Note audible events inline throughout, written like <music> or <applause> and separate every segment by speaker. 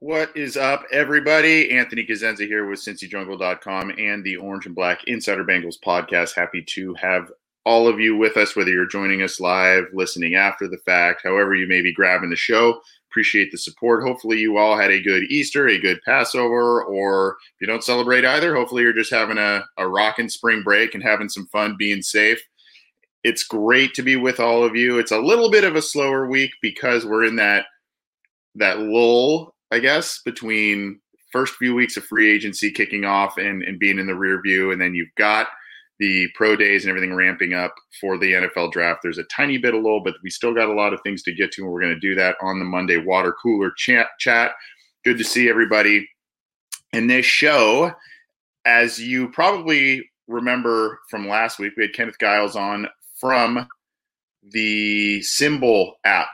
Speaker 1: What is up, everybody? Anthony Cosenza here with CincyJungle.com and the Orange and Black Insider Bengals podcast. Happy to have all of you with us, whether you're joining us live, listening after the fact, however you may be grabbing the show. Appreciate the support. Hopefully, you all had a good Easter, a good Passover, or if you don't celebrate either, hopefully you're just having a, a rocking spring break and having some fun being safe. It's great to be with all of you. It's a little bit of a slower week because we're in that that lull I guess, between first few weeks of free agency kicking off and, and being in the rear view. And then you've got the pro days and everything ramping up for the NFL draft. There's a tiny bit of lull, but we still got a lot of things to get to. And we're going to do that on the Monday water cooler chat. chat. Good to see everybody. in this show, as you probably remember from last week, we had Kenneth Giles on from the SimBull app.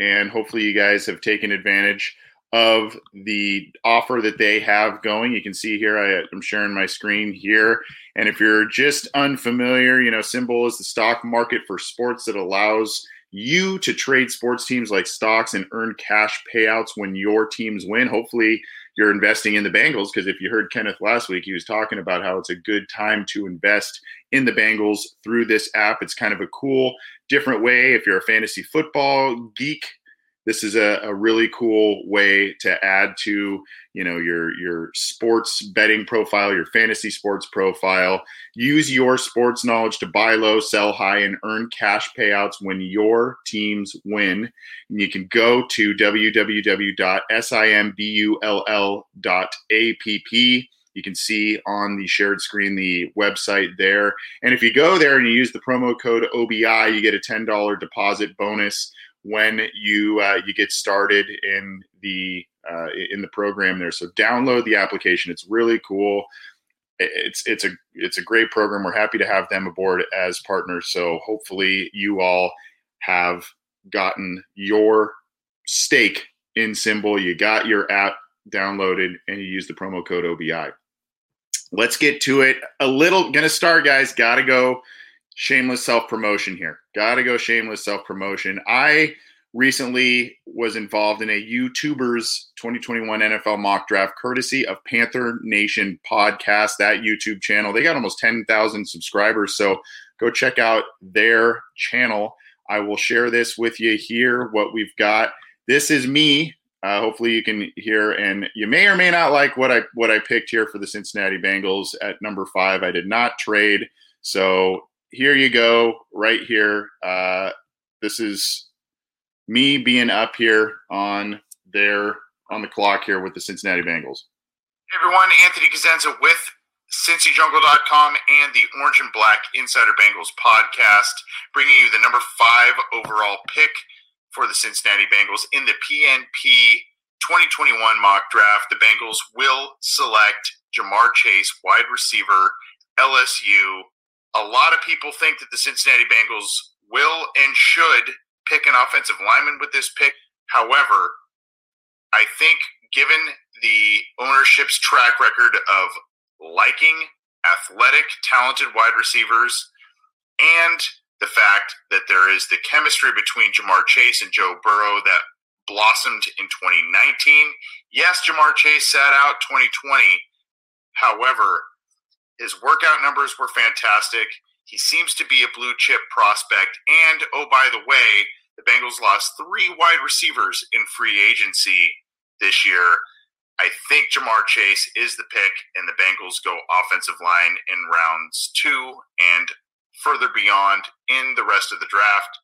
Speaker 1: And hopefully you guys have taken advantage of the offer that they have going. You can see here, I, am sharing my screen here. And if you're just unfamiliar, you know, SimBull is the stock market for sports that allows you to trade sports teams like stocks and earn cash payouts when your teams win. Hopefully, you're investing in the Bengals because if you heard Kenneth last week, he was talking about how it's a good time to invest in the Bengals through this app. It's kind of a cool, different way. If you're a fantasy football geek, this is a, a, really cool way to add to you know your your sports betting profile your fantasy sports profile. Use your sports knowledge to buy low sell high and earn cash payouts when your teams win. And you can go to www.simbull.app you can see on the shared screen the website there. And if you go there and you use the promo code obi you get a $10 deposit bonus when you uh, you get started in the uh, in the program there. So download the application. It's really cool. It's it's a it's a great program. We're happy to have them aboard as partners. So hopefully you all have gotten your stake in SimBull. You got your app downloaded and you use the promo code OBI. Let's get to it. A little gonna start, guys. Gotta go shameless self promotion here. Got to go shameless self promotion. I recently was involved in a YouTubers 2021 NFL mock draft courtesy of Panther Nation podcast, that YouTube channel. They got almost 10,000 subscribers. So go check out their channel. I will share this with you here, what we've got. This is me. Uh, hopefully you can hear, and you may or may not like what I what I picked here for the Cincinnati Bengals at number five. I did not trade, so here you go, right here. Uh, this is me being up here on their on the clock here with the Cincinnati Bengals.
Speaker 2: Hey everyone, Anthony Cosenza with CincyJungle.com and the Orange and Black Insider Bengals podcast, bringing you the number five overall pick for the Cincinnati Bengals in the PNP 2021 mock draft. The Bengals will select Ja'Marr Chase, wide receiver, LSU, a lot of people think that the Cincinnati Bengals will and should pick an offensive lineman with this pick. However, I think given the ownership's track record of liking athletic, talented wide receivers, and the fact that there is the chemistry between Ja'Marr Chase and Joe Burrow that blossomed in 2019. Yes, Ja'Marr Chase sat out 2020. However, his workout numbers were fantastic. He seems to be a blue chip prospect. And oh, by the way, the Bengals lost three wide receivers in free agency this year. I think Ja'Marr Chase is the pick, and the Bengals go offensive line in rounds two and further beyond in the rest of the draft.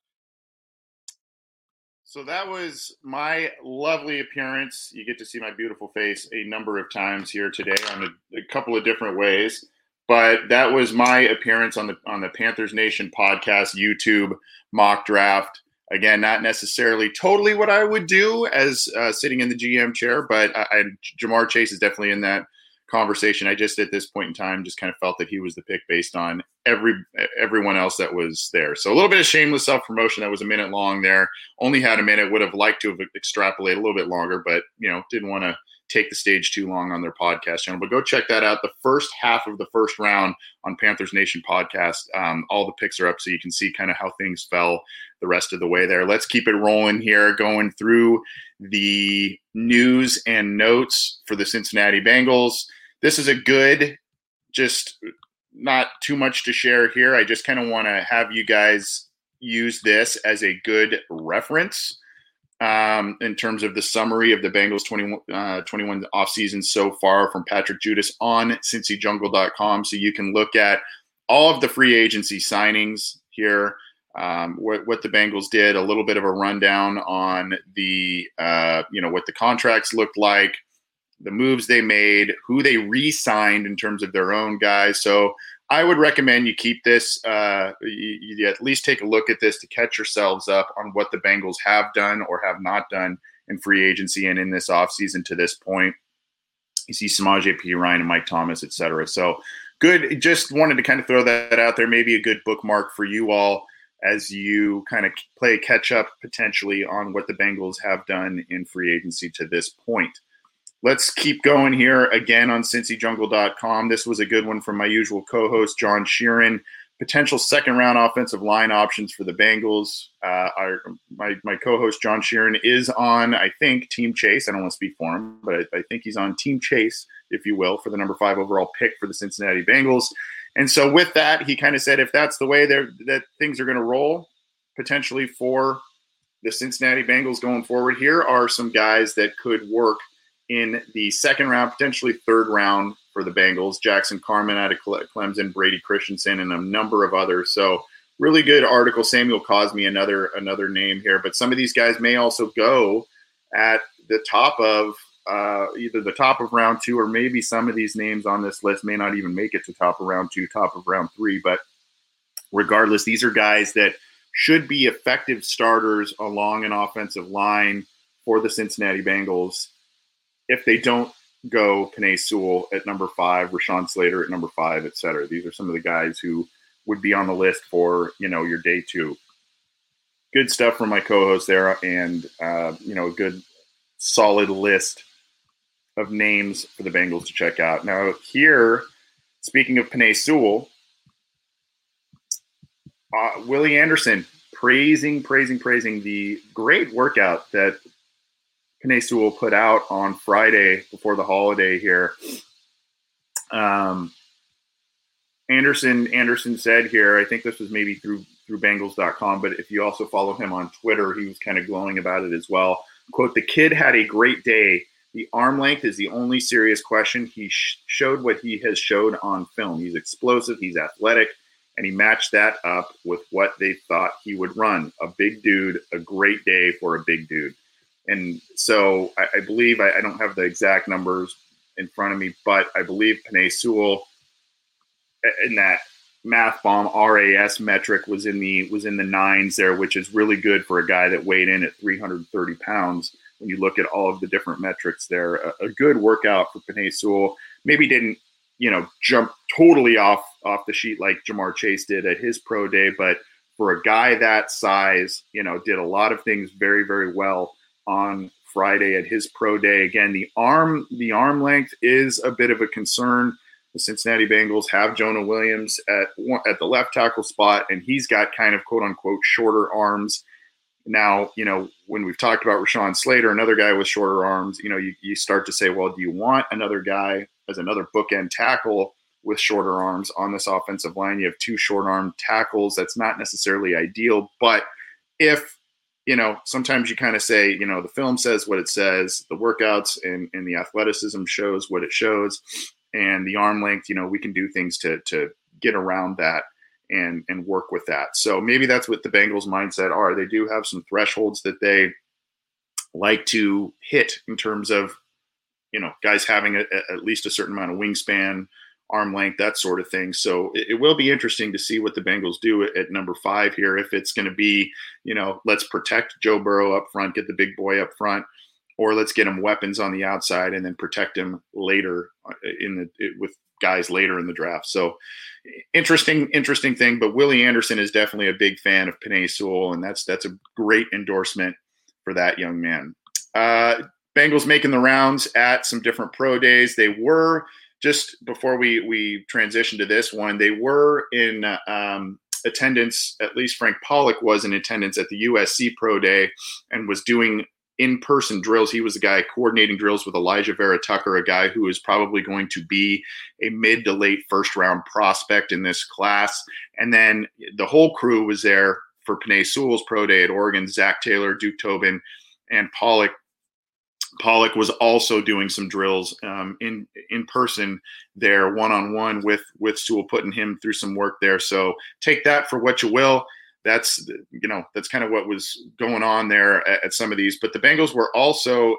Speaker 1: So that was my lovely appearance. You get to see my beautiful face a number of times here today on a, a couple of different ways. But that was my appearance on the on the Panthers Nation podcast YouTube mock draft. Again, not necessarily totally what I would do as uh, sitting in the GM chair, but I, I, Ja'Marr Chase is definitely in that conversation. I just at this point in time just kind of felt that he was the pick based on every everyone else that was there. So a little bit of shameless self promotion that was a minute long there. Only had a minute. Would have liked to have extrapolated a little bit longer, but you know didn't want to take the stage too long on their podcast channel. But go check that out. The first half of the first round on Panthers Nation podcast. Um, all the picks are up, so you can see kind of how things fell the rest of the way there. Let's keep it rolling here, going through the news and notes for the Cincinnati Bengals. This is a good, just not too much to share here. I just kind of want to have you guys use this as a good reference um, in terms of the summary of the Bengals 21, uh, 21 offseason so far from Patrick Judis on cincyjungle.com. So you can look at all of the free agency signings here, um, what, what the Bengals did, a little bit of a rundown on the, uh, you know, what the contracts looked like, the moves they made, who they re signed in terms of their own guys. So I would recommend you keep this. Uh, you, you, at least take a look at this to catch yourselves up on what the Bengals have done or have not done in free agency and in this offseason to this point. You see Samaj P. Ryan and Mike Thomas, et cetera. So good. Just wanted to kind of throw that out there. Maybe a good bookmark for you all as you kind of play catch up potentially on what the Bengals have done in free agency to this point. Let's keep going here again on cincyjungle.com. This was a good one from my usual co host, John Sheeran. Potential second round offensive line options for the Bengals. Uh, our, my my co host, John Sheeran, is on, I think, Team Chase. I don't want to speak for him, but I, I think he's on Team Chase, if you will, for the number five overall pick for the Cincinnati Bengals. And so, with that, he kind of said if that's the way that things are going to roll, potentially for the Cincinnati Bengals going forward, here are some guys that could work in the second round, potentially third round for the Bengals. Jackson Carman out of Clemson, Brady Christensen, and a number of others. So really good article. Samuel Cosmi, another another name here, but some of these guys may also go at the top of uh, either the top of round two or maybe some of these names on this list may not even make it to top of round two, top of round three. But regardless, these are guys that should be effective starters along an offensive line for the Cincinnati Bengals if they don't go Penei Sewell at number five, Rashawn Slater at number five, et cetera. These are some of the guys who would be on the list for, you know, your day two. Good stuff from my co-host there and, uh, you know, a good solid list of names for the Bengals to check out. Now here, speaking of Penei Sewell, uh, Willie Anderson praising, praising, praising the great workout that Penei will put out on Friday before the holiday here. Um, Anderson Anderson said here, I think this was maybe through through Bengals.com, but if you also follow him on Twitter, he was kind of glowing about it as well. Quote: The kid had a great day. The arm length is the only serious question. He sh- showed what he has showed on film. He's explosive. He's athletic. And he matched that up with what they thought he would run. A big dude, a great day for a big dude. And so I, I believe I, I, don't have the exact numbers in front of me, but I believe Penei Sewell in that math bomb RAS metric was in the was in the nines there, which is really good for a guy that weighed in at 330 pounds. When you look at all of the different metrics there, a, a good workout for Penei Sewell. Maybe didn't you know jump totally off off the sheet like Ja'Marr Chase did at his pro day, but for a guy that size, you know, did a lot of things very very well on Friday at his pro day. Again, the arm the arm length is a bit of a concern. The Cincinnati Bengals have Jonah Williams at at the left tackle spot, and he's got kind of quote unquote shorter arms. Now, you know, when we've talked about Rashawn Slater, another guy with shorter arms, you know, you, you start to say, well, do you want another guy as another bookend tackle with shorter arms on this offensive line? You have two short arm tackles. That's not necessarily ideal, but if you know, sometimes you kind of say, you know, the film says what it says, the workouts and, and the athleticism shows what it shows, and the arm length, you know, we can do things to to get around that and and work with that. So maybe that's what the Bengals mindset are. They do have some thresholds that they like to hit in terms of you know guys having a, a, at least a certain amount of wingspan arm length, that sort of thing. So it, it, will be interesting to see what the Bengals do at, at number five here. If it's going to be, you know, let's protect Joe Burrow up front, get the big boy up front, or let's get him weapons on the outside and then protect him later uh, in the with guys later in the draft. So interesting, interesting thing. But Willie Anderson is definitely a big fan of Penei Sewell, and that's that's a great endorsement for that young man. Uh, Bengals making the rounds at some different pro days. They were just before we we transition to this one, they were in um, attendance. At least Frank Pollack was in attendance at the USC Pro Day and was doing in-person drills. He was the guy coordinating drills with Elijah Vera-Tucker, a guy who is probably going to be a mid to late first round prospect in this class. And then the whole crew was there for Penei Sewell's pro day at Oregon. Zac Taylor, Duke Tobin, and Pollack Pollack was also doing some drills um, in in person there, one on one with with Sewell, putting him through some work there. So take that for what you will. That's you know that's kind of what was going on there at, at some of these. But the Bengals were also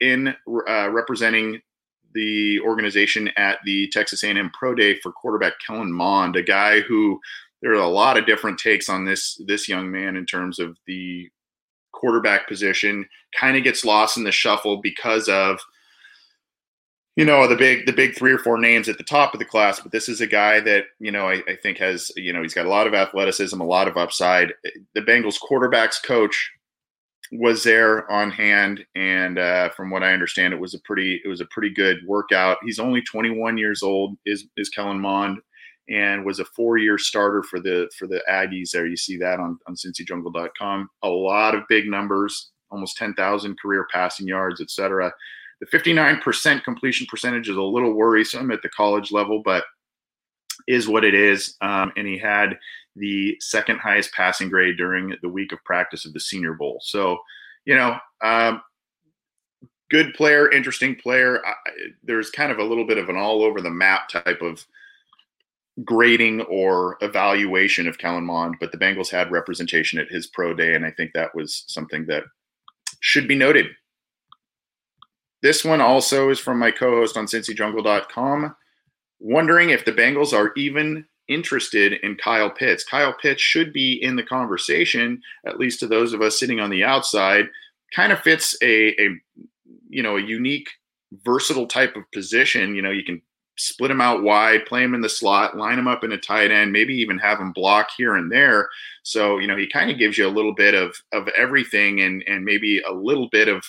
Speaker 1: in uh, representing the organization at the Texas A&M Pro Day for quarterback Kellen Mond, a guy who there are a lot of different takes on this this young man in terms of the quarterback position kind of gets lost in the shuffle because of you know the big the big three or four names at the top of the class but this is a guy that you know I, I, think has you know he's got a lot of athleticism a lot of upside. The bengals quarterbacks coach was there on hand and uh, from what i understand it was a pretty it was a pretty good workout. He's only 21 years old is is kellen mond and was a four-year starter for the for the Aggies. There, you see that on on CincyJungle.com. A lot of big numbers, almost 10,000 career passing yards, etc. The 59% completion percentage is a little worrisome at the college level, but is what it is. Um, and he had the second highest passing grade during the week of practice of the Senior Bowl. So, you know, um, good player, interesting player. I, there's kind of a little bit of an all over the map type of grading or evaluation of Kellen Mond, but the Bengals had representation at his pro day, and I think that was something that should be noted. This one also is from my co-host on CincyJungle.com, wondering if the Bengals are even interested in Kyle Pitts. Kyle Pitts should be in the conversation, at least to those of us sitting on the outside. Kind of fits a, a you know a unique, versatile type of position. You know, you can split him out wide, play him in the slot, line him up in a tight end, maybe even have him block here and there. So, you know, he kind of gives you a little bit of of everything and and maybe a little bit of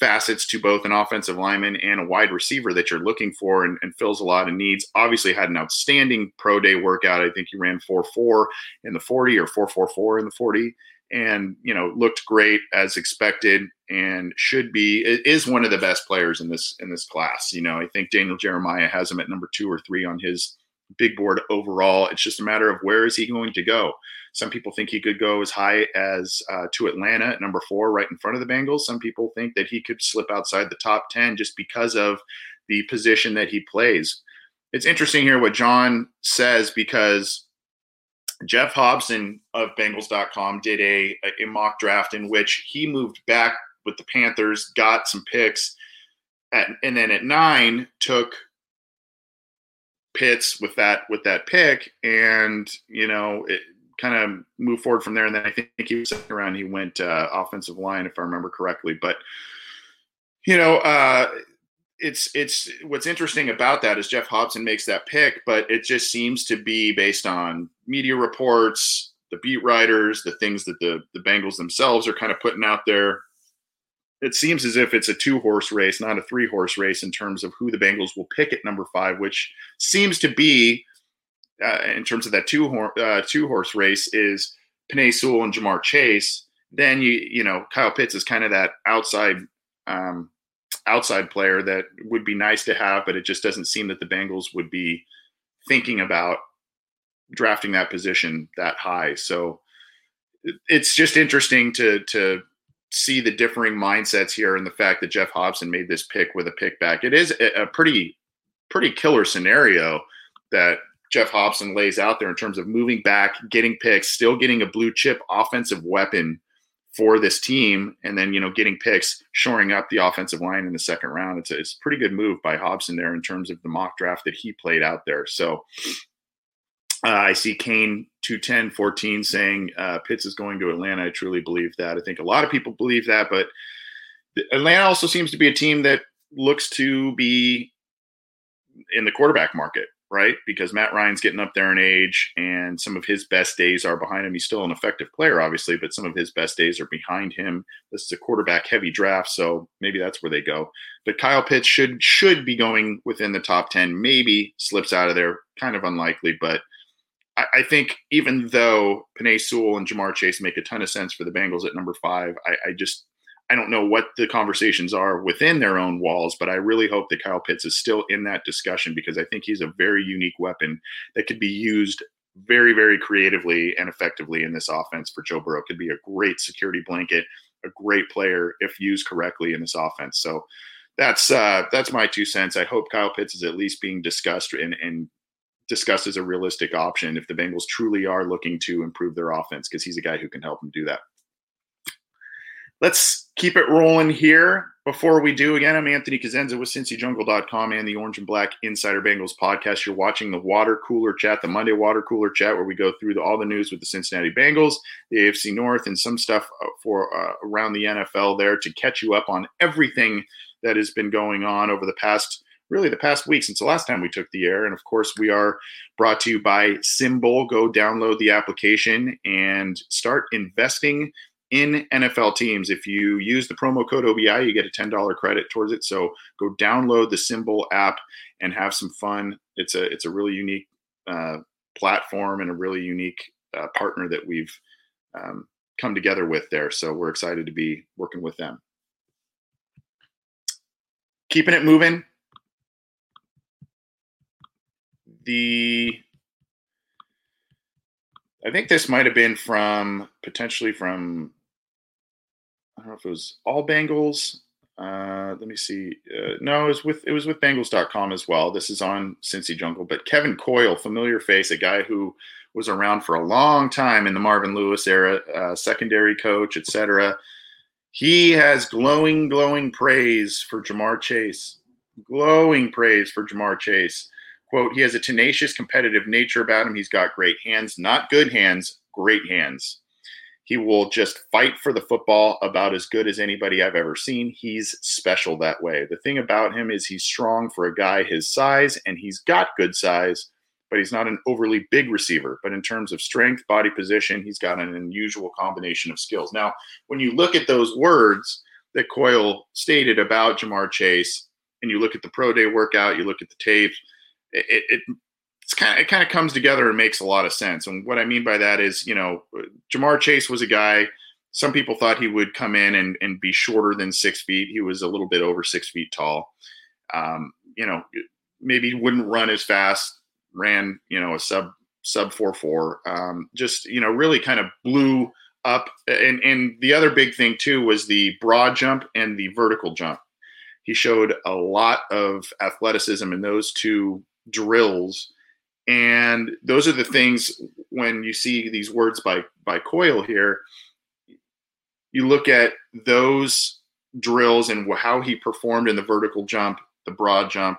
Speaker 1: facets to both an offensive lineman and a wide receiver that you're looking for and, and fills a lot of needs. Obviously had an outstanding pro day workout. I think he ran 4-4 in the 40 or 4-4-4 in the 40 and you know looked great as expected and should be is one of the best players in this in this class. You know i think daniel jeremiah has him at number two or three on his big board overall. It's just a matter of where is he going to go. Some people think he could go as high as uh, to atlanta at number four right in front of the bengals. Some people think that he could slip outside the top 10 just because of the position that he plays. It's interesting here what john says because Geoff Hobson of Bengals.com did a, a mock draft in which he moved back with the Panthers, got some picks, at, and then at nine took Pitts with that with that pick, and you know it kind of moved forward from there. And then I think he was second round. He went uh, offensive line, if I remember correctly. But you know, uh, it's it's what's interesting about that is Geoff Hobson makes that pick, but it just seems to be based on media reports, the beat writers, the things that the the Bengals themselves are kind of putting out there. It seems as if it's a two horse race, not a three horse race in terms of who the Bengals will pick at number five, which seems to be uh, in terms of that two horse uh, two horse race is Penei Sewell and Ja'Marr Chase. Then you you know Kyle Pitts is kind of that outside um, outside player that would be nice to have, but it just doesn't seem that the Bengals would be thinking about drafting that position that high. So it's just interesting to to see the differing mindsets here and the fact that Geoff Hobson made this pick with a pick back. It is a pretty pretty killer scenario that Geoff Hobson lays out there in terms of moving back, getting picks, still getting a blue chip offensive weapon for this team, and then you know getting picks, shoring up the offensive line in the second round. It's a, it's a pretty good move by Hobson there in terms of the mock draft that he played out there. So uh, I see Kane 210 14 saying uh, Pitts is going to Atlanta. I truly believe that. I think a lot of people believe that, but Atlanta also seems to be a team that looks to be in the quarterback market right? Because Matt Ryan's getting up there in age and some of his best days are behind him. He's still an effective player, obviously, but some of his best days are behind him. This is a quarterback heavy draft, so maybe that's where they go. But Kyle Pitts should should be going within the top 10, maybe slips out of there. Kind of unlikely, but I, I think even though Penei Sewell and Ja'Marr Chase make a ton of sense for the Bengals at number five, I, I just I don't know what the conversations are within their own walls, but I really hope that Kyle Pitts is still in that discussion because I think he's a very unique weapon that could be used very, very creatively and effectively in this offense for Joe Burrow. Could be a great security blanket, a great player if used correctly in this offense. So that's uh, that's my two cents. I hope Kyle Pitts is at least being discussed and, and discussed as a realistic option if the Bengals truly are looking to improve their offense because he's a guy who can help them do that let's keep it rolling here. Before we do, again, I'm Anthony Cosenza with CincyJungle.com and the Orange and Black Insider Bengals podcast. You're watching the Water Cooler Chat, the Monday Water Cooler Chat, where we go through the, all the news with the Cincinnati Bengals, the AFC North, and some stuff uh, for uh, around the NFL there to catch you up on everything that has been going on over the past really the past week since the last time we took the air. And of course, we are brought to you by SimBull. Go download the application and start investing in NFL teams. If you use the promo code OBI, you get a $10 credit towards it. So go download the SimBull app and have some fun. It's a it's a really unique uh, platform and a really unique uh, partner that we've um, come together with there. So we're excited to be working with them. Keeping it moving. The I think this might have been from potentially from I don't know if it was all Bengals. Uh, let me see. Uh, no, it was with it was with Bengals.com as well. This is on Cincy Jungle, but Kevin Coyle, familiar face, a guy who was around for a long time in the Marvin Lewis era, uh, secondary coach, etc. He has glowing, glowing praise for Ja'Marr Chase. Glowing praise for Ja'Marr Chase. Quote, he has a tenacious, competitive nature about him. He's got great hands, not good hands, great hands. He will just fight for the football about as good as anybody I've ever seen. He's special that way. The thing about him is he's strong for a guy his size, and he's got good size, but he's not an overly big receiver. But in terms of strength, body position, he's got an unusual combination of skills. Now, when you look at those words that Coyle stated about Ja'Marr Chase, and you look at the pro day workout, you look at the tape, it, it it's kind of, it kind of comes together and makes a lot of sense. And what I mean by that is, you know, Ja'Marr Chase was a guy. Some people thought he would come in and, and be shorter than six feet. He was a little bit over six feet tall. Um, you know, maybe wouldn't run as fast. Ran, you know, a sub sub four four. Um, just you know, really kind of blew up. And and the other big thing too was the broad jump and the vertical jump. He showed a lot of athleticism in those two drills and those are the things when you see these words by by Coyle here, you look at those drills and how he performed in the vertical jump, the broad jump,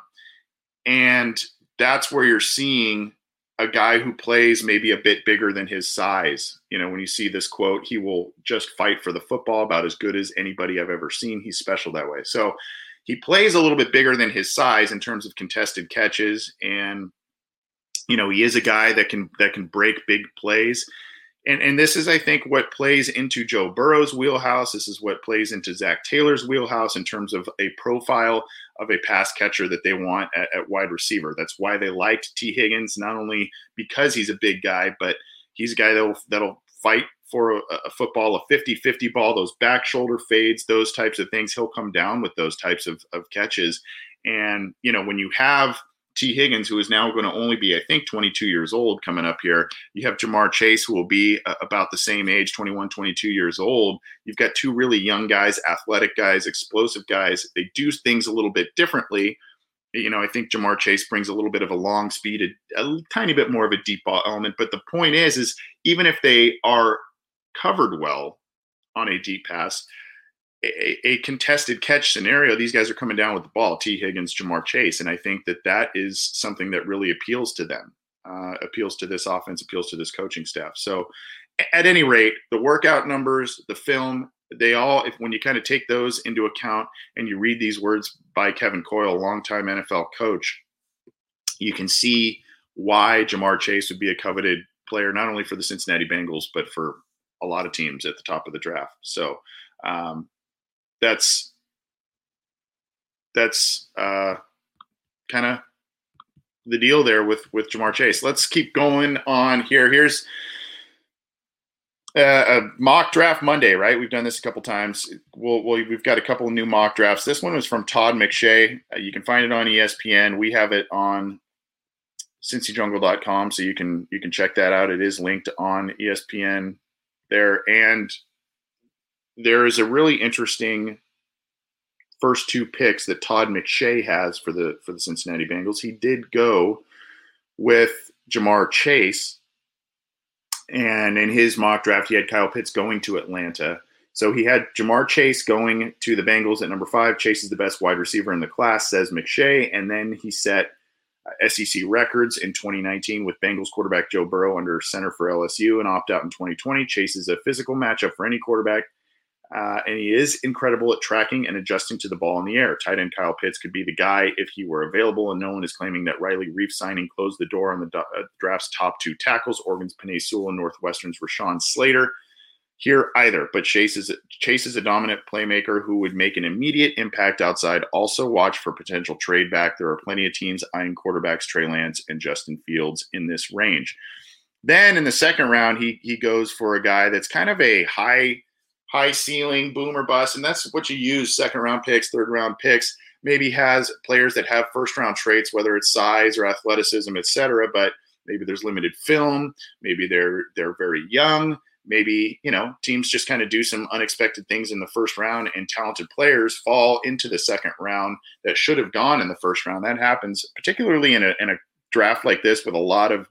Speaker 1: and that's where you're seeing a guy who plays maybe a bit bigger than his size. You know, when you see this quote, he will just fight for the football about as good as anybody I've ever seen. He's special that way. So he plays a little bit bigger than his size in terms of contested catches and you know he is a guy that can that can break big plays and and this is I think what plays into Joe Burrow's wheelhouse. This is what plays into Zac Taylor's wheelhouse in terms of a profile of a pass catcher that they want at, at wide receiver. That's why they liked Tee Higgins, not only because he's a big guy, but he's a guy that'll that'll fight for a, a, football, a 50-50 ball, those back shoulder fades, those types of things. He'll come down with those types of, of catches. And, you know, when you have Tee Higgins, who is now going to only be, I think, 22 years old coming up here. You have Ja'Marr Chase, who will be about the same age, 21, 22 years old. You've got two really young guys, athletic guys, explosive guys. They do things a little bit differently. You know, I think Ja'Marr Chase brings a little bit of a long speed, a, a tiny bit more of a deep ball element. But the point is, is even if they are covered well on a deep pass, a, a, contested catch scenario, these guys are coming down with the ball. Tee Higgins, Ja'Marr Chase, and I think that that is something that really appeals to them, uh, appeals to this offense, appeals to this coaching staff. So, at any rate, the workout numbers, the film, they all, if when you kind of take those into account and you read these words by Kevin Coyle, longtime NFL coach, you can see why Ja'Marr Chase would be a coveted player, not only for the Cincinnati Bengals, but for a lot of teams at the top of the draft. So, um, that's that's uh, kind of the deal there with with Ja'Marr Chase. Let's keep going on here. Here's uh, a mock draft Monday, right? We've done this a couple times. We'll, we have got a couple of new mock drafts. This one was from Todd McShay. Uh, you can find it on ESPN. We have it on cincyjungle.com, so you can you can check that out. It is linked on ESPN there, and there is a really interesting first two picks that Todd McShay has for the for the Cincinnati Bengals. He did go with Ja'Marr Chase, and in his mock draft, he had Kyle Pitts going to Atlanta. So he had Ja'Marr Chase going to the Bengals at number five. Chase is the best wide receiver in the class, says McShay, and then he set SEC records in 2019 with Bengals quarterback Joe Burrow under center for LSU and opt out in 2020. Chases a physical matchup for any quarterback uh, and he is incredible at tracking and adjusting to the ball in the air. Tight end Kyle Pitts could be the guy if he were available, and no one is claiming that Riley Reiff signing closed the door on the uh, draft's top two tackles, Oregon's Penei Sewell and Northwestern's Rashawn Slater. Here either, but Chase is Chase is a dominant playmaker who would make an immediate impact outside. Also, watch for potential trade back. There are plenty of teams eyeing quarterbacks Trey Lance and Justin Fields in this range. Then in the second round, he he goes for a guy that's kind of a high high ceiling, boomer bust, and that's what you use second round picks, third round picks. Maybe has players that have first round traits, whether it's size or athleticism, etc. But maybe there's limited film. Maybe they're they're very young. Maybe you know teams just kind of do some unexpected things in the first round, and talented players fall into the second round that should have gone in the first round. That happens particularly in a in a draft like this with a lot of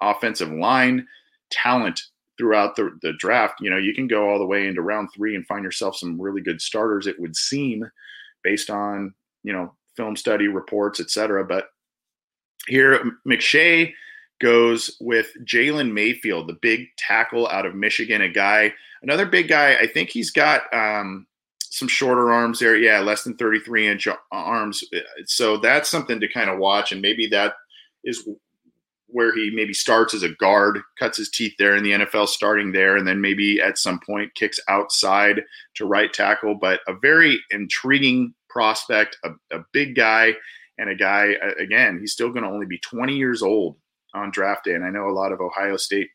Speaker 1: offensive line talent throughout the, the draft, you know, you can go all the way into round three and find yourself some really good starters, it would seem, based on, you know, film study reports, et cetera. But here, McShay goes with Jalen Mayfield, the big tackle out of Michigan, a guy, another big guy. I think he's got um, some shorter arms there. Yeah, less than 33 inch arms. So that's something to kind of watch. And maybe that is where he maybe starts as a guard, cuts his teeth there in the NFL, starting there, and then maybe at some point kicks outside to right tackle. But a very intriguing prospect, a, a big guy, and a guy, again, he's still going to only be 20 years old on draft day. And I know a lot of Ohio State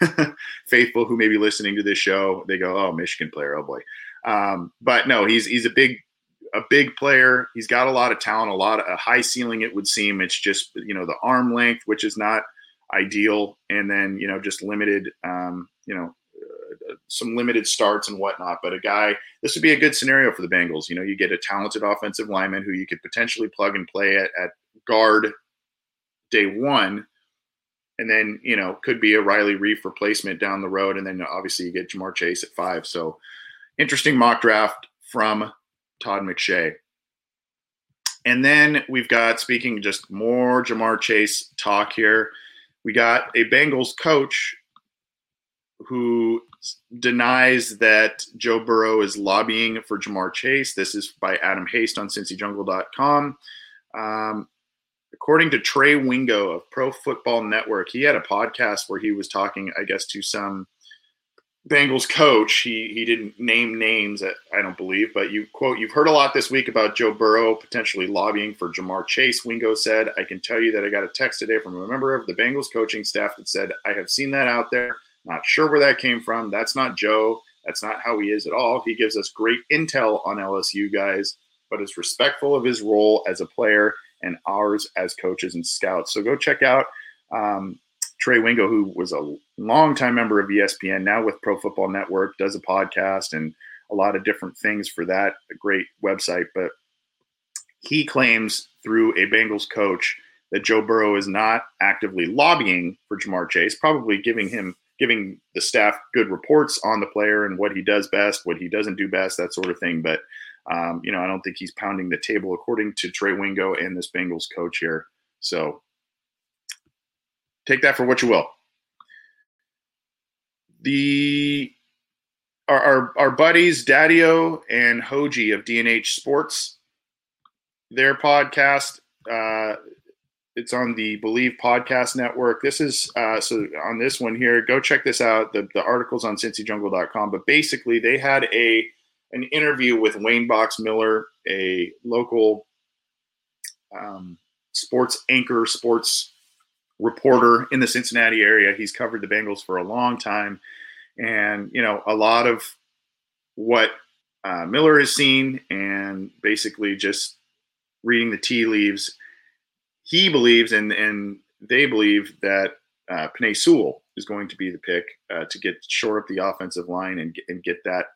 Speaker 1: <laughs> faithful who may be listening to this show, they go, oh, Michigan player, oh boy. Um, but no, he's he's a big a big player. He's got a lot of talent, a lot of a high ceiling. It would seem. It's just you know the arm length, which is not ideal, and then you know just limited, um, you know, uh, some limited starts and whatnot. But a guy, this would be a good scenario for the Bengals. You know, you get a talented offensive lineman who you could potentially plug and play at, at guard day one. And then, you know, could be a Riley Reiff replacement down the road. And then obviously you get Ja'Marr Chase at five. So interesting mock draft from Todd McShay. And then we've got, speaking just more Ja'Marr Chase talk here, we got a Bengals coach who denies that Joe Burrow is lobbying for Ja'Marr Chase. This is by Adam Haste on cincyjungle.com. Um, according to Trey Wingo of Pro Football Network, he had a podcast where he was talking, I guess, to some Bengals coach, he he didn't name names, I don't believe, but you quote, "You've heard a lot this week about Joe Burrow potentially lobbying for Ja'Marr Chase." Wingo said, "I can tell you that I got a text today from a member of the Bengals coaching staff that said I have seen that out there. Not sure where that came from. That's not Joe. That's not how he is at all. He gives us great intel on LSU guys, but is respectful of his role as a player and ours as coaches and scouts. So go check out." Um, Trey Wingo, who was a longtime member of ESPN, now with Pro Football Network, does a podcast and a lot of different things for that a great website. But he claims through a Bengals coach that Joe Burrow is not actively lobbying for Ja'Marr Chase, probably giving him giving the staff good reports on the player and what he does best, what he doesn't do best, that sort of thing. But um, you know, I don't think he's pounding the table according to Trey Wingo and this Bengals coach here. So take that for what you will. The our our, our buddies Daddio and Hoji of DNH Sports, their podcast. Uh, it's on the Believe Podcast Network. This is uh, so on this one here. Go check this out. The the articles on CincyJungle.com. But basically, they had a an interview with Wayne Box Miller, a local um, sports anchor, sports reporter in the Cincinnati area. He's covered the Bengals for a long time. And, you know, a lot of what uh, Miller has seen and basically just reading the tea leaves, he believes and, and they believe that uh, Penei Sewell is going to be the pick uh, to get shore up the offensive line and, and get that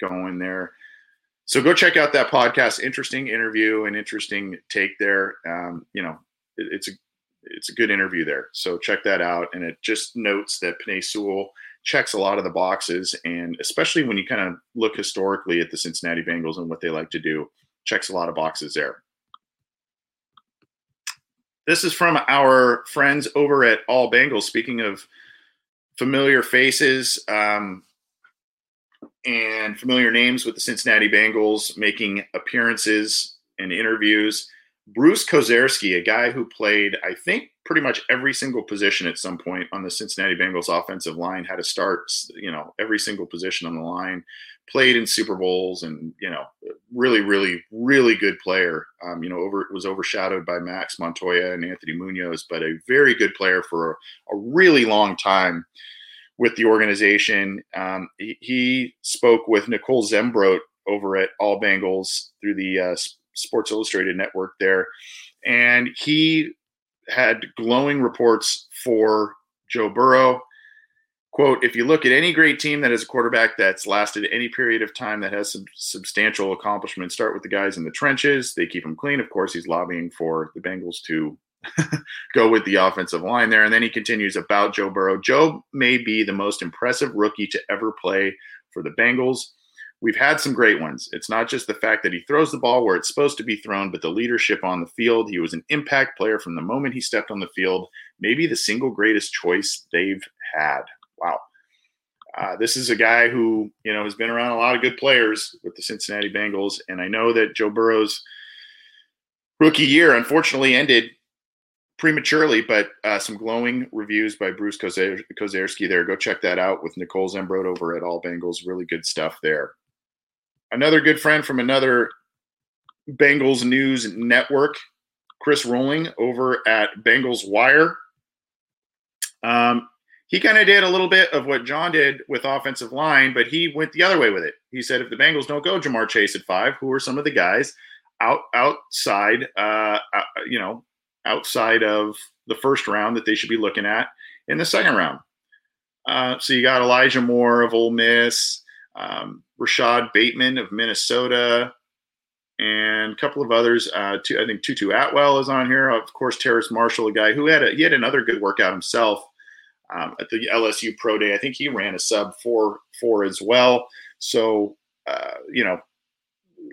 Speaker 1: going there. So go check out that podcast. Interesting interview and interesting take there. Um, you know, it, it's a it's a good interview there. So check that out. And it just notes that Penei Sewell checks a lot of the boxes. And especially when you kind of look historically at the Cincinnati Bengals and what they like to do, checks a lot of boxes there. This is from our friends over at All Bengals. Speaking of familiar faces um, and familiar names with the Cincinnati Bengals making appearances and interviews, Bruce Kozerski, a guy who played, I think, pretty much every single position at some point on the Cincinnati Bengals offensive line, had to start, you know, every single position on the line, played in Super Bowls, and you know, really, really, really good player. Um, you know, over was overshadowed by Max Montoya and Anthony Munoz, but a very good player for a, a really long time with the organization. Um, he, he, spoke with Nicole Zembrot over at All Bengals through the uh, Sports Illustrated network there, and he had glowing reports for Joe Burrow. Quote, if you look at any great team that has a quarterback that's lasted any period of time that has some substantial accomplishments, start with the guys in the trenches. They keep them clean. Of course, he's lobbying for the Bengals to <laughs> go with the offensive line there. And then he continues about Joe Burrow. Joe may be the most impressive rookie to ever play for the Bengals we've had some great ones. It's not just the fact that he throws the ball where it's supposed to be thrown, but the leadership on the field. He was an impact player from the moment he stepped on the field, maybe the single greatest choice they've had. Wow. Uh, this is a guy who, you know, has been around a lot of good players with the Cincinnati Bengals. And I know that Joe Burrow's rookie year unfortunately ended prematurely, but uh, some glowing reviews by Bruce Kozerski there. Go check that out with Nicole Zembrodt over at All Bengals. Really good stuff there another good friend from another Bengals news network, Chris Roling over at Bengals Wire. Um, he kind of did a little bit of what John did with offensive line, but he went the other way with it. He said, if the Bengals don't go Ja'Marr Chase at five, who are some of the guys out outside, uh, uh, you know, outside of the first round that they should be looking at in the second round? Uh, so you got Elijah Moore of Ole Miss um, Rashod Bateman of Minnesota, and a couple of others. Uh, two, I think Tutu Atwell is on here. Of course, Terrace Marshall, a guy who had a, he had another good workout himself um, at the LSU Pro Day. I think he ran a sub four four as well. So uh, you know,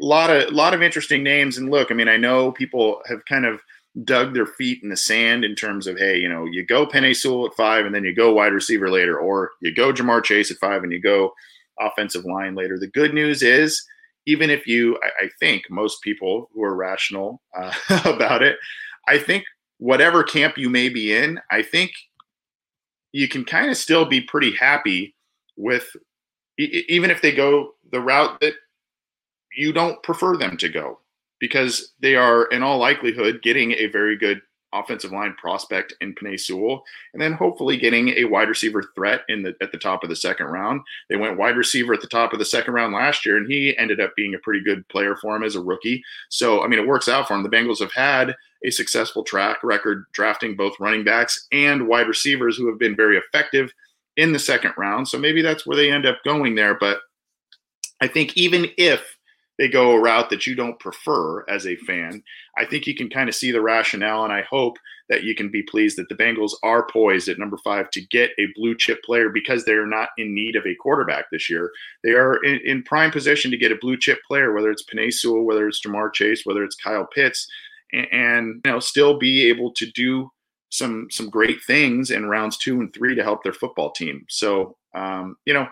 Speaker 1: a lot of a lot of interesting names. And look, I mean, I know people have kind of dug their feet in the sand in terms of, hey, you know, you go Penei Sewell at five and then you go wide receiver later, or you go Ja'Marr Chase at five and you go offensive line later. The good news is, even if you, I, I think most people who are rational uh, <laughs> about it, I think whatever camp you may be in, I think you can kind of still be pretty happy with even if they go the route that you don't prefer them to go, because they are in all likelihood getting a very good offensive line prospect in Penei Sewell, and then hopefully getting a wide receiver threat in the at the top of the second round. They went wide receiver at the top of the second round last year, and he ended up being a pretty good player for him as a rookie. So I mean, it works out for him. The Bengals have had a successful track record drafting both running backs and wide receivers who have been very effective in the second round. So maybe that's where they end up going there. But I think even if they go a route that you don't prefer as a fan, I think you can kind of see the rationale. And I hope that you can be pleased that the Bengals are poised at number five to get a blue chip player because they're not in need of a quarterback this year. They are in, in prime position to get a blue chip player, whether it's Penei Sewell, whether it's Ja'Marr Chase, whether it's Kyle Pitts, and, and you know still be able to do some some great things in rounds two and three to help their football team. So um, you know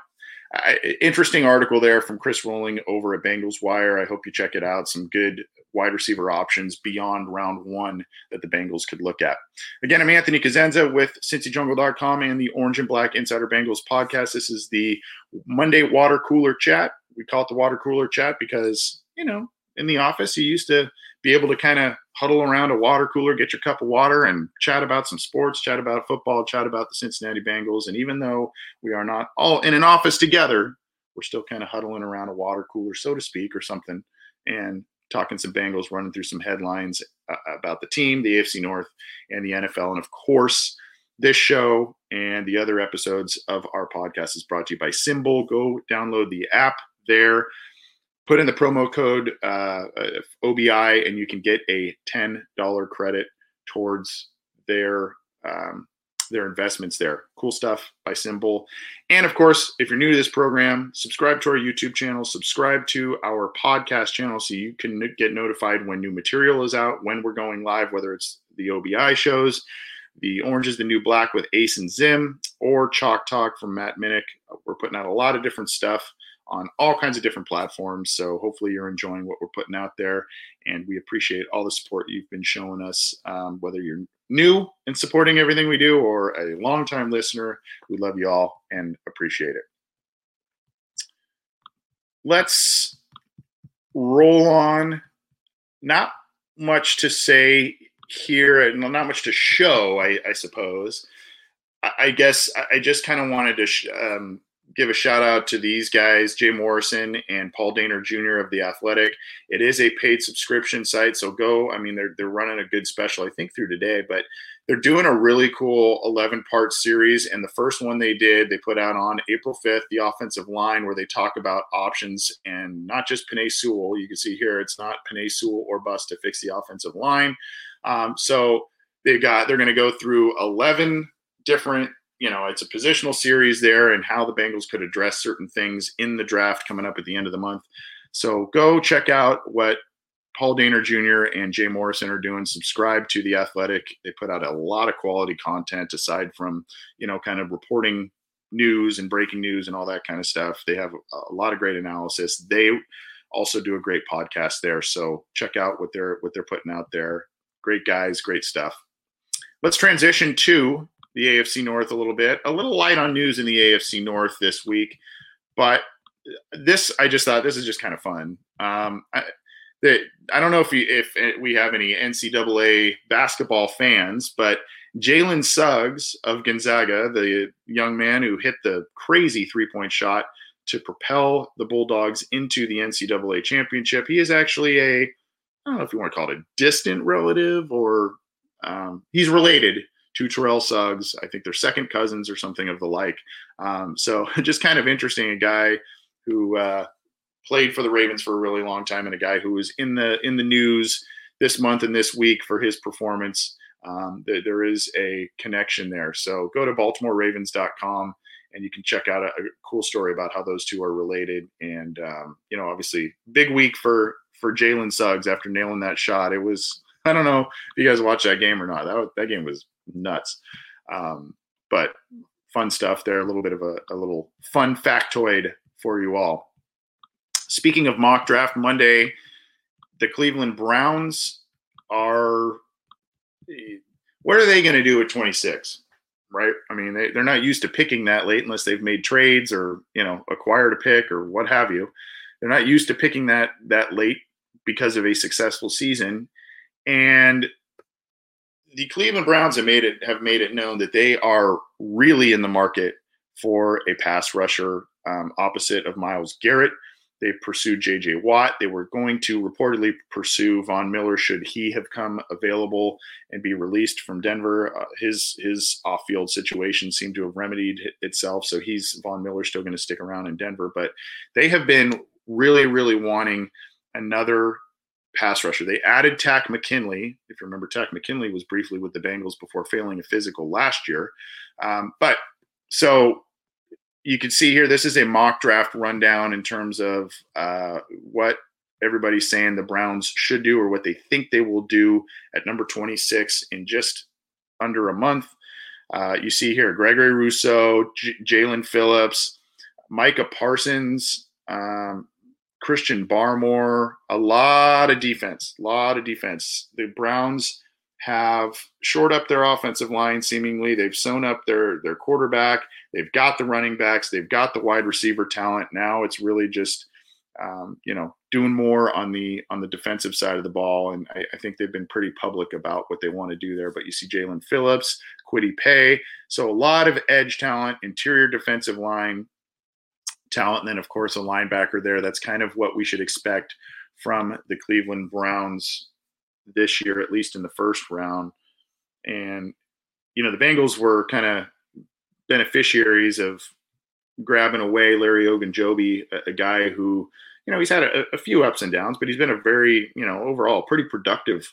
Speaker 1: I, interesting article there from Chris Roling over at Bengals Wire. I hope you check it out. Some good wide receiver options beyond round one that the Bengals could look at. Again, I'm Anthony Cosenza with CincyJungle.com and the Orange and Black Insider Bengals podcast. This is the Monday water cooler chat. We call it the water cooler chat because, you know, in the office, you used to be able to kind of huddle around a water cooler, get your cup of water, and chat about some sports, chat about football, chat about the Cincinnati Bengals. And even though we are not all in an office together, we're still kind of huddling around a water cooler, so to speak, or something, and talking some Bengals, running through some headlines uh, about the team, the AFC North, and the NFL. And of course, this show and the other episodes of our podcast is brought to you by SimBull. Go download the app there put in the promo code uh, OBI and you can get a $10 credit towards their um, their investments there. Cool stuff by SimBull. And of course, if you're new to this program, subscribe to our YouTube channel, subscribe to our podcast channel so you can get notified when new material is out, when we're going live, whether it's the OBI shows, the Orange is the New Black with Ace and Zim, or Chalk Talk from Matt Minnick. We're putting out a lot of different stuff on all kinds of different platforms. So hopefully you're enjoying what we're putting out there, and we appreciate all the support you've been showing us. Um, whether you're new and supporting everything we do, or a longtime listener, we love you all and appreciate it. Let's roll on. Not much to say here, and not much to show, I, I suppose. I, I guess I just kind of wanted to sh- um, give a shout out to these guys, Jay Morrison and Paul Dehner Jr. of The Athletic. It is a paid subscription site, so go. I mean, they're they're running a good special, I think, through today, but they're doing a really cool 11 part series. And the first one they did, they put out on April 5th, the offensive line, where they talk about options and not just Penei Sewell. You can see here, it's not Penei Sewell or bust to fix the offensive line. Um, so they got they're going to go through 11 different you know, it's a positional series there and how the Bengals could address certain things in the draft coming up at the end of the month. So go check out what Paul Dehner Jr. and Jay Morrison are doing. Subscribe to The Athletic. They put out a lot of quality content aside from, you know, kind of reporting news and breaking news and all that kind of stuff. They have a lot of great analysis. They also do a great podcast there. So check out what they're what they're putting out there. Great guys, great stuff. Let's transition to the AFC North a little bit. A little light on news in the AFC North this week, but this I just thought this is just kind of fun. Um, I, I don't know if we, if we have any NCAA basketball fans, but Jalen Suggs of Gonzaga, the young man who hit the crazy three point shot to propel the Bulldogs into the NCAA championship, he is actually a I don't know if you want to call it a distant relative or um, he's related to Terrell Suggs. I think they're second cousins or something of the like. Um, so <laughs> just kind of interesting. A guy who uh, played for the Ravens for a really long time, and a guy who was in the in the news this month and this week for his performance. Um, th- there is a connection there. So go to BaltimoreRavens.com and you can check out a, a cool story about how those two are related. And um, you know, obviously, big week for for Jalen Suggs after nailing that shot. It was I don't know if you guys watched that game or not. That that game was nuts. Um, but fun stuff there. A little bit of a, a little fun factoid for you all. Speaking of mock draft Monday, the Cleveland Browns are. What are they going to do at 26? right? I mean, they, they're not used to picking that late unless they've made trades or, you know, acquired a pick or what have you. They're not used to picking that that late because of a successful season. And the Cleveland Browns have made it have made it known that they are really in the market for a pass rusher um, opposite of Myles Garrett. They pursued J.J. Watt. They were going to reportedly pursue Von Miller should he have come available and be released from Denver. Uh, his his off field situation seemed to have remedied itself, so he's Von Miller still going to stick around in Denver. But they have been really really wanting another pass rusher. They added Takk McKinley. If you remember, Takk McKinley was briefly with the Bengals before failing a physical last year. Um, but so you can see here, this is a mock draft rundown in terms of uh, what everybody's saying the Browns should do or what they think they will do at number 26 in just under a month. Uh, you see here Gregory Rousseau, J- Jaelan Phillips, Micah Parsons, um, Christian Barmore, a lot of defense, a lot of defense. The Browns have shored up their offensive line seemingly. They've sewn up their their quarterback. They've got the running backs. They've got the wide receiver talent. Now it's really just um, you know doing more on the on the defensive side of the ball. And I, I think they've been pretty public about what they want to do there. But you see Jaelan Phillips, Kwity Paye, so a lot of edge talent, interior defensive line talent, and then of course a linebacker there. That's kind of what we should expect from the Cleveland Browns this year, at least in the first round. And, you know, the Bengals were kind of beneficiaries of grabbing away Larry Ogunjobi, a, a guy who, you know, he's had a, a, few ups and downs, but he's been a very, you know, overall pretty productive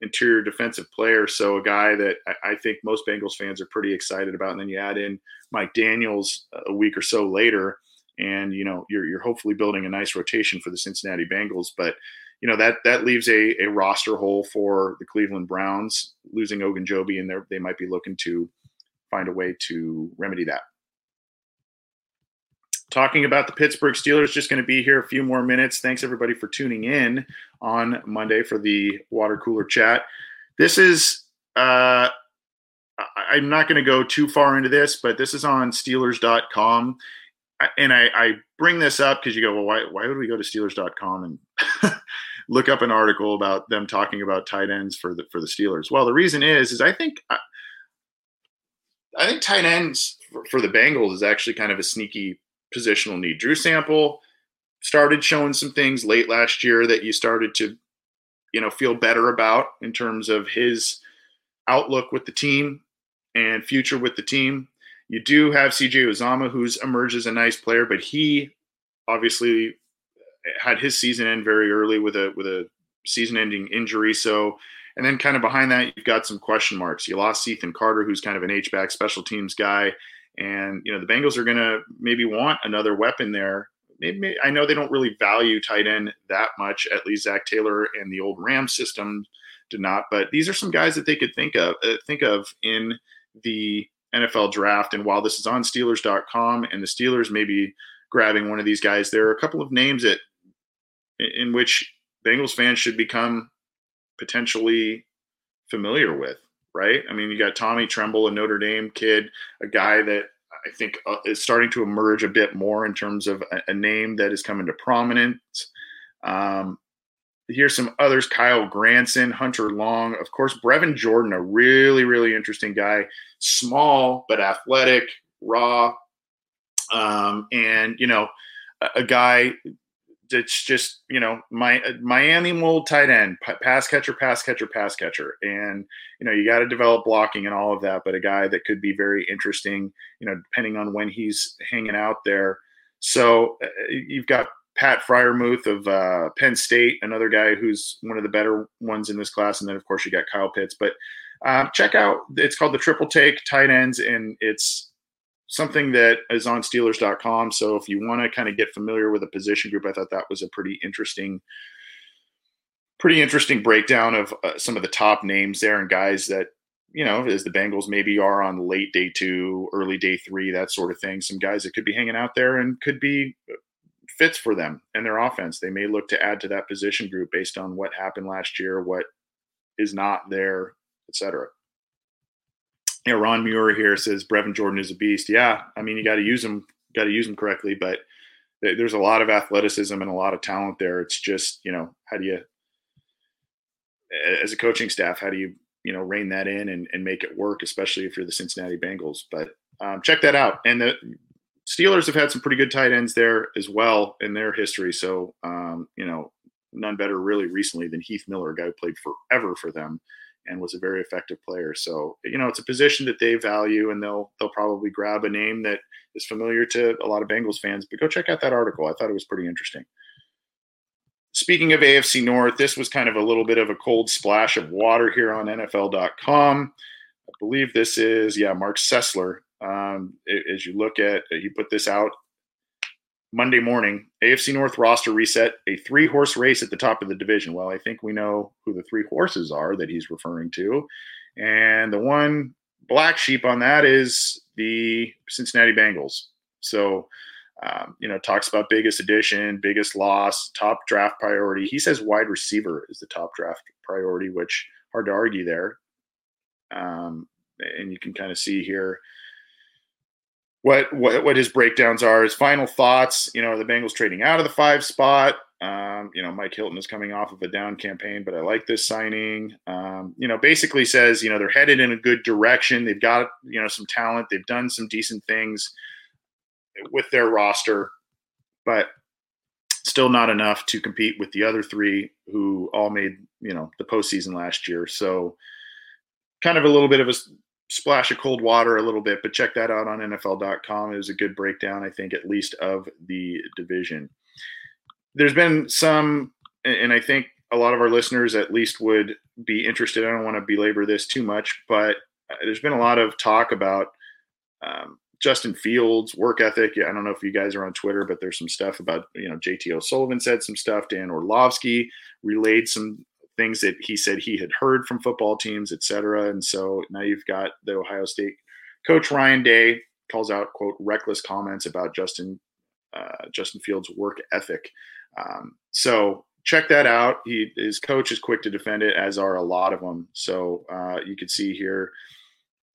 Speaker 1: interior defensive player. So a guy that I, I think most Bengals fans are pretty excited about. And then you add in Mike Daniels uh, a week or so later, and you know you're you're hopefully building a nice rotation for the Cincinnati Bengals. But you know that that leaves a, a roster hole for the Cleveland Browns losing Ogunjobi, and they they might be looking to find a way to remedy that. Talking about the Pittsburgh Steelers, just going to be here a few more minutes. Thanks everybody for tuning in on Monday for the water cooler chat. This is uh, I'm not going to go too far into this, but this is on Steelers.com and I, I, bring this up because you go, well, why, why would we go to Steelers.com and <laughs> look up an article about them talking about tight ends for the for the Steelers? Well, the reason is is I think I, think tight ends for, for, the Bengals is actually kind of a sneaky positional need. Drew Sample started showing some things late last year that you started to you know feel better about in terms of his outlook with the team and future with the team. You do have CJ Uzomah, who's emerged as a nice player, but he obviously had his season end very early with a with a season-ending injury. So, and then kind of behind that, you've got some question marks. You lost Ethan Carter, who's kind of an H back special teams guy, and you know the Bengals are going to maybe want another weapon there. Maybe I know they don't really value tight end that much. At least Zac Taylor and the old Ram system did not, but these are some guys that they could think of uh, think of in the NFL draft. And while this is on Steelers.com and the Steelers may be grabbing one of these guys, there are a couple of names that in which Bengals fans should become potentially familiar with, right? I mean, you got Tommy Tremble, a Notre Dame kid, a guy that I think uh, is starting to emerge a bit more in terms of a, name that is coming to prominence. Um, here's some others Kylen Granson, Hunter Long, of course, Brevin Jordan, a really, really interesting guy, small but athletic, raw. Um, and, you know, a, a guy that's just, you know, my Miami mold tight end, pass catcher, pass catcher, pass catcher. And, you know, you got to develop blocking and all of that, but a guy that could be very interesting, you know, depending on when he's hanging out there. So uh, you've got Pat Freiermuth of uh, Penn State, another guy who's one of the better ones in this class. And then, of course, you got Kyle Pitts. But uh, check out, it's called the Triple Take Tight Ends, and it's something that is on Steelers.com. So if you want to kind of get familiar with a position group, I thought that was a pretty interesting, pretty interesting breakdown of uh, some of the top names there and guys that you know, as the Bengals maybe are on late day two, early day three, that sort of thing. Some guys that could be hanging out there and could be fits for them and their offense. They may look to add to that position group based on what happened last year, what is not there, etc. Yeah, Ron Muir here says Brevin Jordan is a beast. Yeah, I mean you got to use him, got to use him correctly, but there's a lot of athleticism and a lot of talent there. It's just you know how do you, as a coaching staff, how do you you know rein that in and, and make it work, especially if you're the Cincinnati Bengals. But um, check that out. And the Steelers have had some pretty good tight ends there as well in their history. So um, you know none better really recently than Heath Miller, a guy who played forever for them and was a very effective player. So you know, it's a position that they value, and they'll they'll probably grab a name that is familiar to a lot of Bengals fans. But go check out that article. I thought it was pretty interesting. Speaking of AFC North, this was kind of a little bit of a cold splash of water here on NFL.com. I believe this is yeah, Marc Sessler. Um, as you look at, he put this out Monday morning, AFC North roster reset, a three horse race at the top of the division. Well, I think we know who the three horses are that he's referring to. And the one black sheep on that is the Cincinnati Bengals. So, um, you know, talks about biggest addition, biggest loss, top draft priority. He says wide receiver is the top draft priority, which hard to argue there. Um, and you can kind of see here what, what what his breakdowns are. His final thoughts. You know, are the Bengals trading out of the five spot? Um, you know, Mike Hilton is coming off of a down campaign, but I like this signing. Um, you know, basically says you know they're headed in a good direction. They've got you know some talent. They've done some decent things with their roster, but still not enough to compete with the other three who all made you know the postseason last year. So, kind of a little bit of a splash of cold water a little bit, but check that out on NFL.com. It was a good breakdown, I think, at least of the division. There's been some, and I think a lot of our listeners at least would be interested. I don't want to belabor this too much, but uh, there's been a lot of talk about um, Justin Fields' work ethic. I don't know if you guys are on Twitter, but there's some stuff about, you know, JT O'Sullivan said some stuff. Dan Orlovsky relayed some things that he said he had heard from football teams, et cetera. And so now you've got the Ohio State coach Ryan Day calls out quote reckless comments about Justin uh, Justin Fields' work ethic. Um, so check that out. He his coach is quick to defend it, as are a lot of them. So uh, you can see here.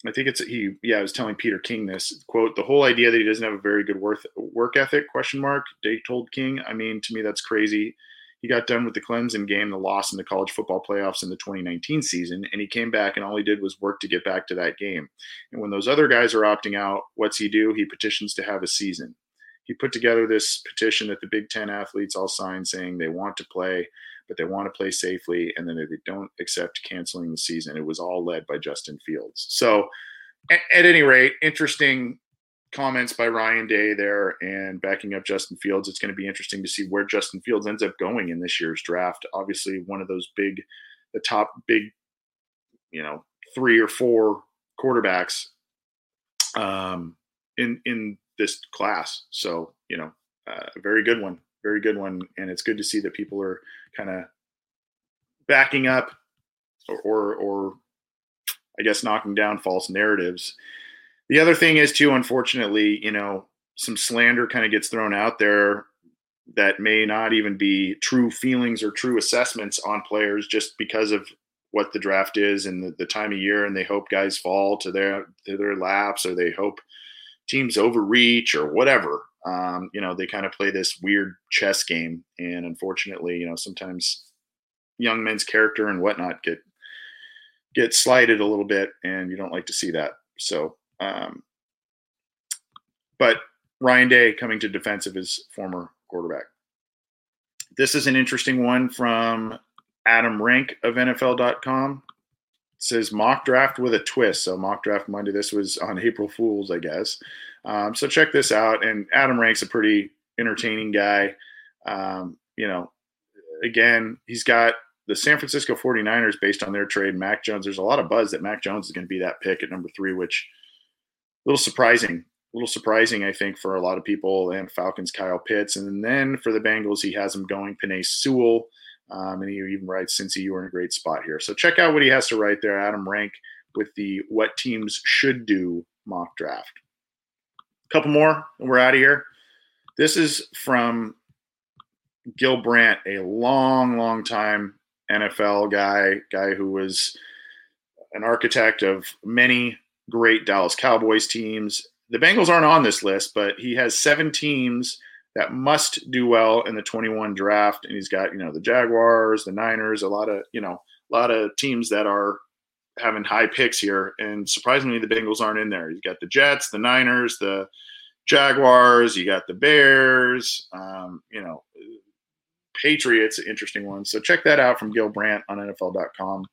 Speaker 1: I think it's he. Yeah, I was telling Peter King this quote: the whole idea that he doesn't have a very good work work ethic? Question mark. Day told King. I mean, to me, that's crazy he got done with the Clemson game, the loss in the college football playoffs in the 2019 season, and he came back and all he did was work to get back to that game. And when those other guys are opting out, what's he do? He petitions to have a season. He put together this petition that the Big Ten athletes all signed saying they want to play, but they want to play safely, and then they don't accept canceling the season. It was all led by Justin Fields. So, at, at any rate, interesting comments by Ryan Day there and backing up Justin Fields. It's going to be interesting to see where Justin Fields ends up going in this year's draft. Obviously, one of those big, the top big, you know, three or four quarterbacks um, in in this class. So you know, uh, a very good one, very good one, and it's good to see that people are kind of backing up or, or, or I guess knocking down false narratives the other thing is too, unfortunately, you know, some slander kind of gets thrown out there that may not even be true feelings or true assessments on players just because of what the draft is and the, the time of year and they hope guys fall to their to their laps or they hope teams overreach or whatever. Um, you know they kind of play this weird chess game and unfortunately you know sometimes young men's character and whatnot get get slighted a little bit and you don't like to see that. So um, but Ryan Day coming to defense of his former quarterback. This is an interesting one from Adam Rank of NFL.com. It says mock draft with a twist. So mock draft Monday. This was on <laughs> April Fools, I guess. Um, so check this out. And Adam Rank's a pretty entertaining guy. Um, you know, again, he's got the San Francisco 49ers based on their trade, Mac Jones. There's a lot of buzz that Mac Jones is going to be that pick at number three, which little surprising, a little surprising, I think, for a lot of people. And Falcons, Kyle Pitts, and then for the Bengals, he has him going Penei Sewell, um, and he even writes, "Since you were in a great spot here." So check out what he has to write there, Adam Rank, with the "What Teams Should Do" mock draft. A couple more, and we're out of here. This is from Gil Brandt, a long, long time NFL guy, guy who was an architect of many great Dallas Cowboys teams. The Bengals aren't on this list, but he has seven teams that must do well in the 21 draft. And he's got, you know, the Jaguars, the Niners, a lot of, you know, a lot of teams that are having high picks here. And surprisingly, the Bengals aren't in there. You've got the Jets, the Niners, the Jaguars, you got the Bears, um, you know, Patriots, interesting one. So check that out from Gil Brandt on NFL.com.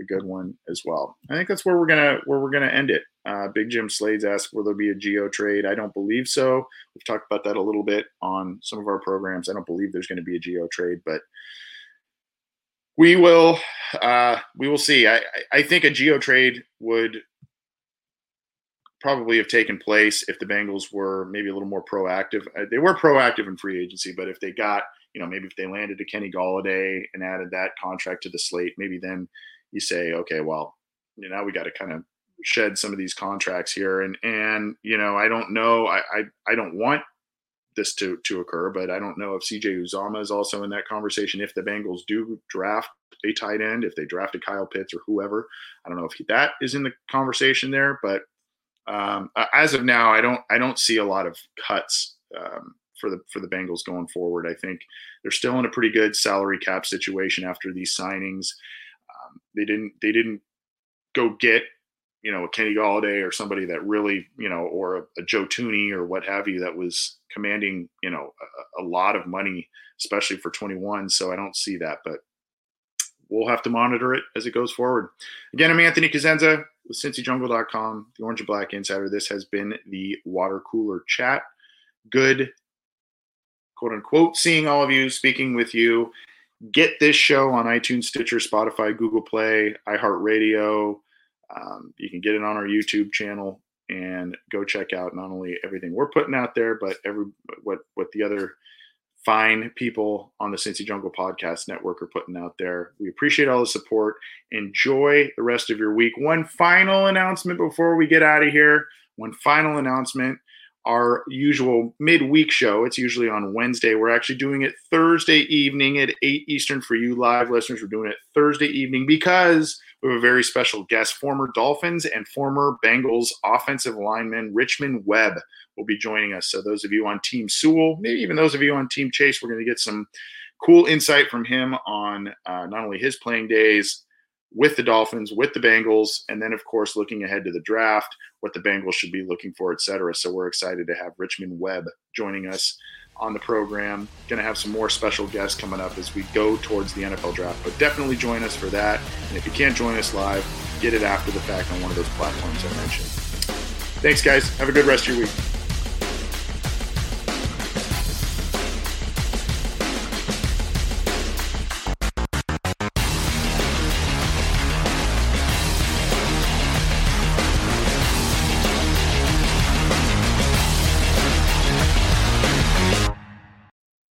Speaker 1: A good one as well. I think that's where we're gonna where we're gonna end it. Uh, Big Jim Slades asked, "Will there be a Gio trade?" I don't believe so. We've talked about that a little bit on some of our programs. I don't believe there's going to be a Gio trade, but we will uh, we will see. I, I think a Gio trade would probably have taken place if the Bengals were maybe a little more proactive. Uh, they were proactive in free agency, but if they got, you know, maybe if they landed a Kenny Golladay and added that contract to the slate, maybe then you say, okay, well, you know, now we got to kind of shed some of these contracts here. And and you know, I don't know. I I, I don't want this to to occur, but I don't know if CJ Uzomah is also in that conversation. If the Bengals do draft a tight end, if they drafted Kyle Pitts or whoever, I don't know if that is in the conversation there. But um, as of now, I don't I don't see a lot of cuts um, for the for the Bengals going forward. I think they're still in a pretty good salary cap situation after these signings. They didn't they didn't go get you know, a Kenny Golladay or somebody that really, you know, or a, a Joe Thuney or what have you that was commanding, you know, a, a, lot of money, especially for 21. So I don't see that, but we'll have to monitor it as it goes forward. Again, I'm Anthony Cosenza with CincyJungle.com, the Orange and Black Insider. This has been the Water Cooler Chat. Good, quote unquote, seeing all of you, speaking with you. Get this show on iTunes, Stitcher, Spotify, Google Play, iHeartRadio um, you can get it on our YouTube channel and go check out not only everything we're putting out there, but every what what the other fine people on the Cincy Jungle Podcast Network are putting out there. We appreciate all the support. Enjoy the rest of your week. One final announcement before we get out of here. One final announcement. Our usual midweek show, it's usually on Wednesday. We're actually doing it Thursday evening at 8 Eastern for you live listeners. We're doing it Thursday evening because we have a very special guest, former Dolphins and former Bengals offensive lineman Richmond Webb will be joining us. So those of you on Team Sewell, maybe even those of you on Team Chase, we're going to get some cool insight from him on uh, not only his playing days with the Dolphins, with the Bengals, and then of course looking ahead to the draft, what the Bengals should be looking for, et cetera. So we're excited to have Richmond Webb joining us on the program. Going to have some more special guests coming up as we go towards the NFL draft. But definitely join us for that. And if you can't join us live, get it after the fact on one of those platforms I mentioned. Thanks, guys. Have a good rest of your week.